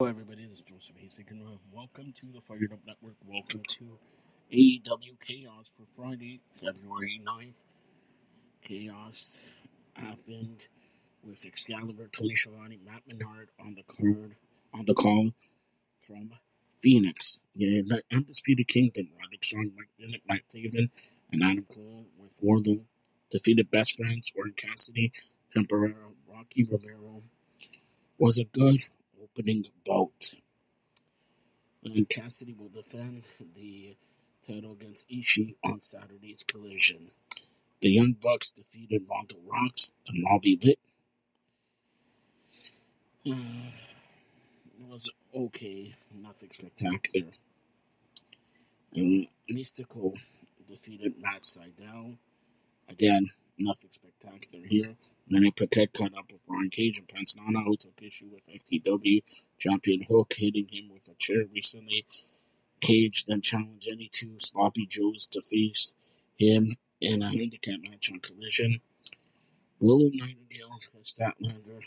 Hello, everybody. This is Joseph Hasek, and uh, welcome to the Fired Up Network. Welcome to AEW Chaos for Friday, February 9th. Chaos happened with Excalibur, Tony Schiavone, Matt Menard on the card, on the call from Phoenix. Yeah, the Undisputed Kingdom, Roderick Strong, Mike Bennett, Mike Taven, and Adam Cole with Wardlow defeated Best Friends, Orange Cassidy, Temporero, Rocky Romero. Was a good opening bout. And Cassidy will defend the title against Ishii on Saturday's collision. The Young Bucks defeated Rondo Rocks and Robbie Lit. Uh, it was okay, nothing spectacular. And Místico defeated Matt Sydal. Again, nothing spectacular here. Manny Paquette caught up Brian Cage and Prince Nana, who took issue with FTW champion Hook hitting him with a chair recently. Cage then challenged any two sloppy Joes to face him in a handicap match on Collision. Willow Nightingale and Statlander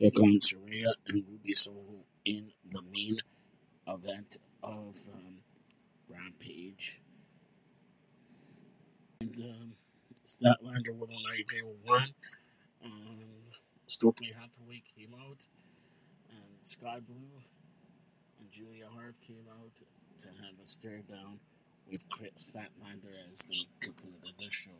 took on Saraya and Ruby Soho in the main event of um, Rampage. And um, Statlander Willow Nightingale won. Um, Stokely Hathaway came out, and Skye Blue and Julia Hart came out to have a stare down with Kris Statlander as they concluded the show.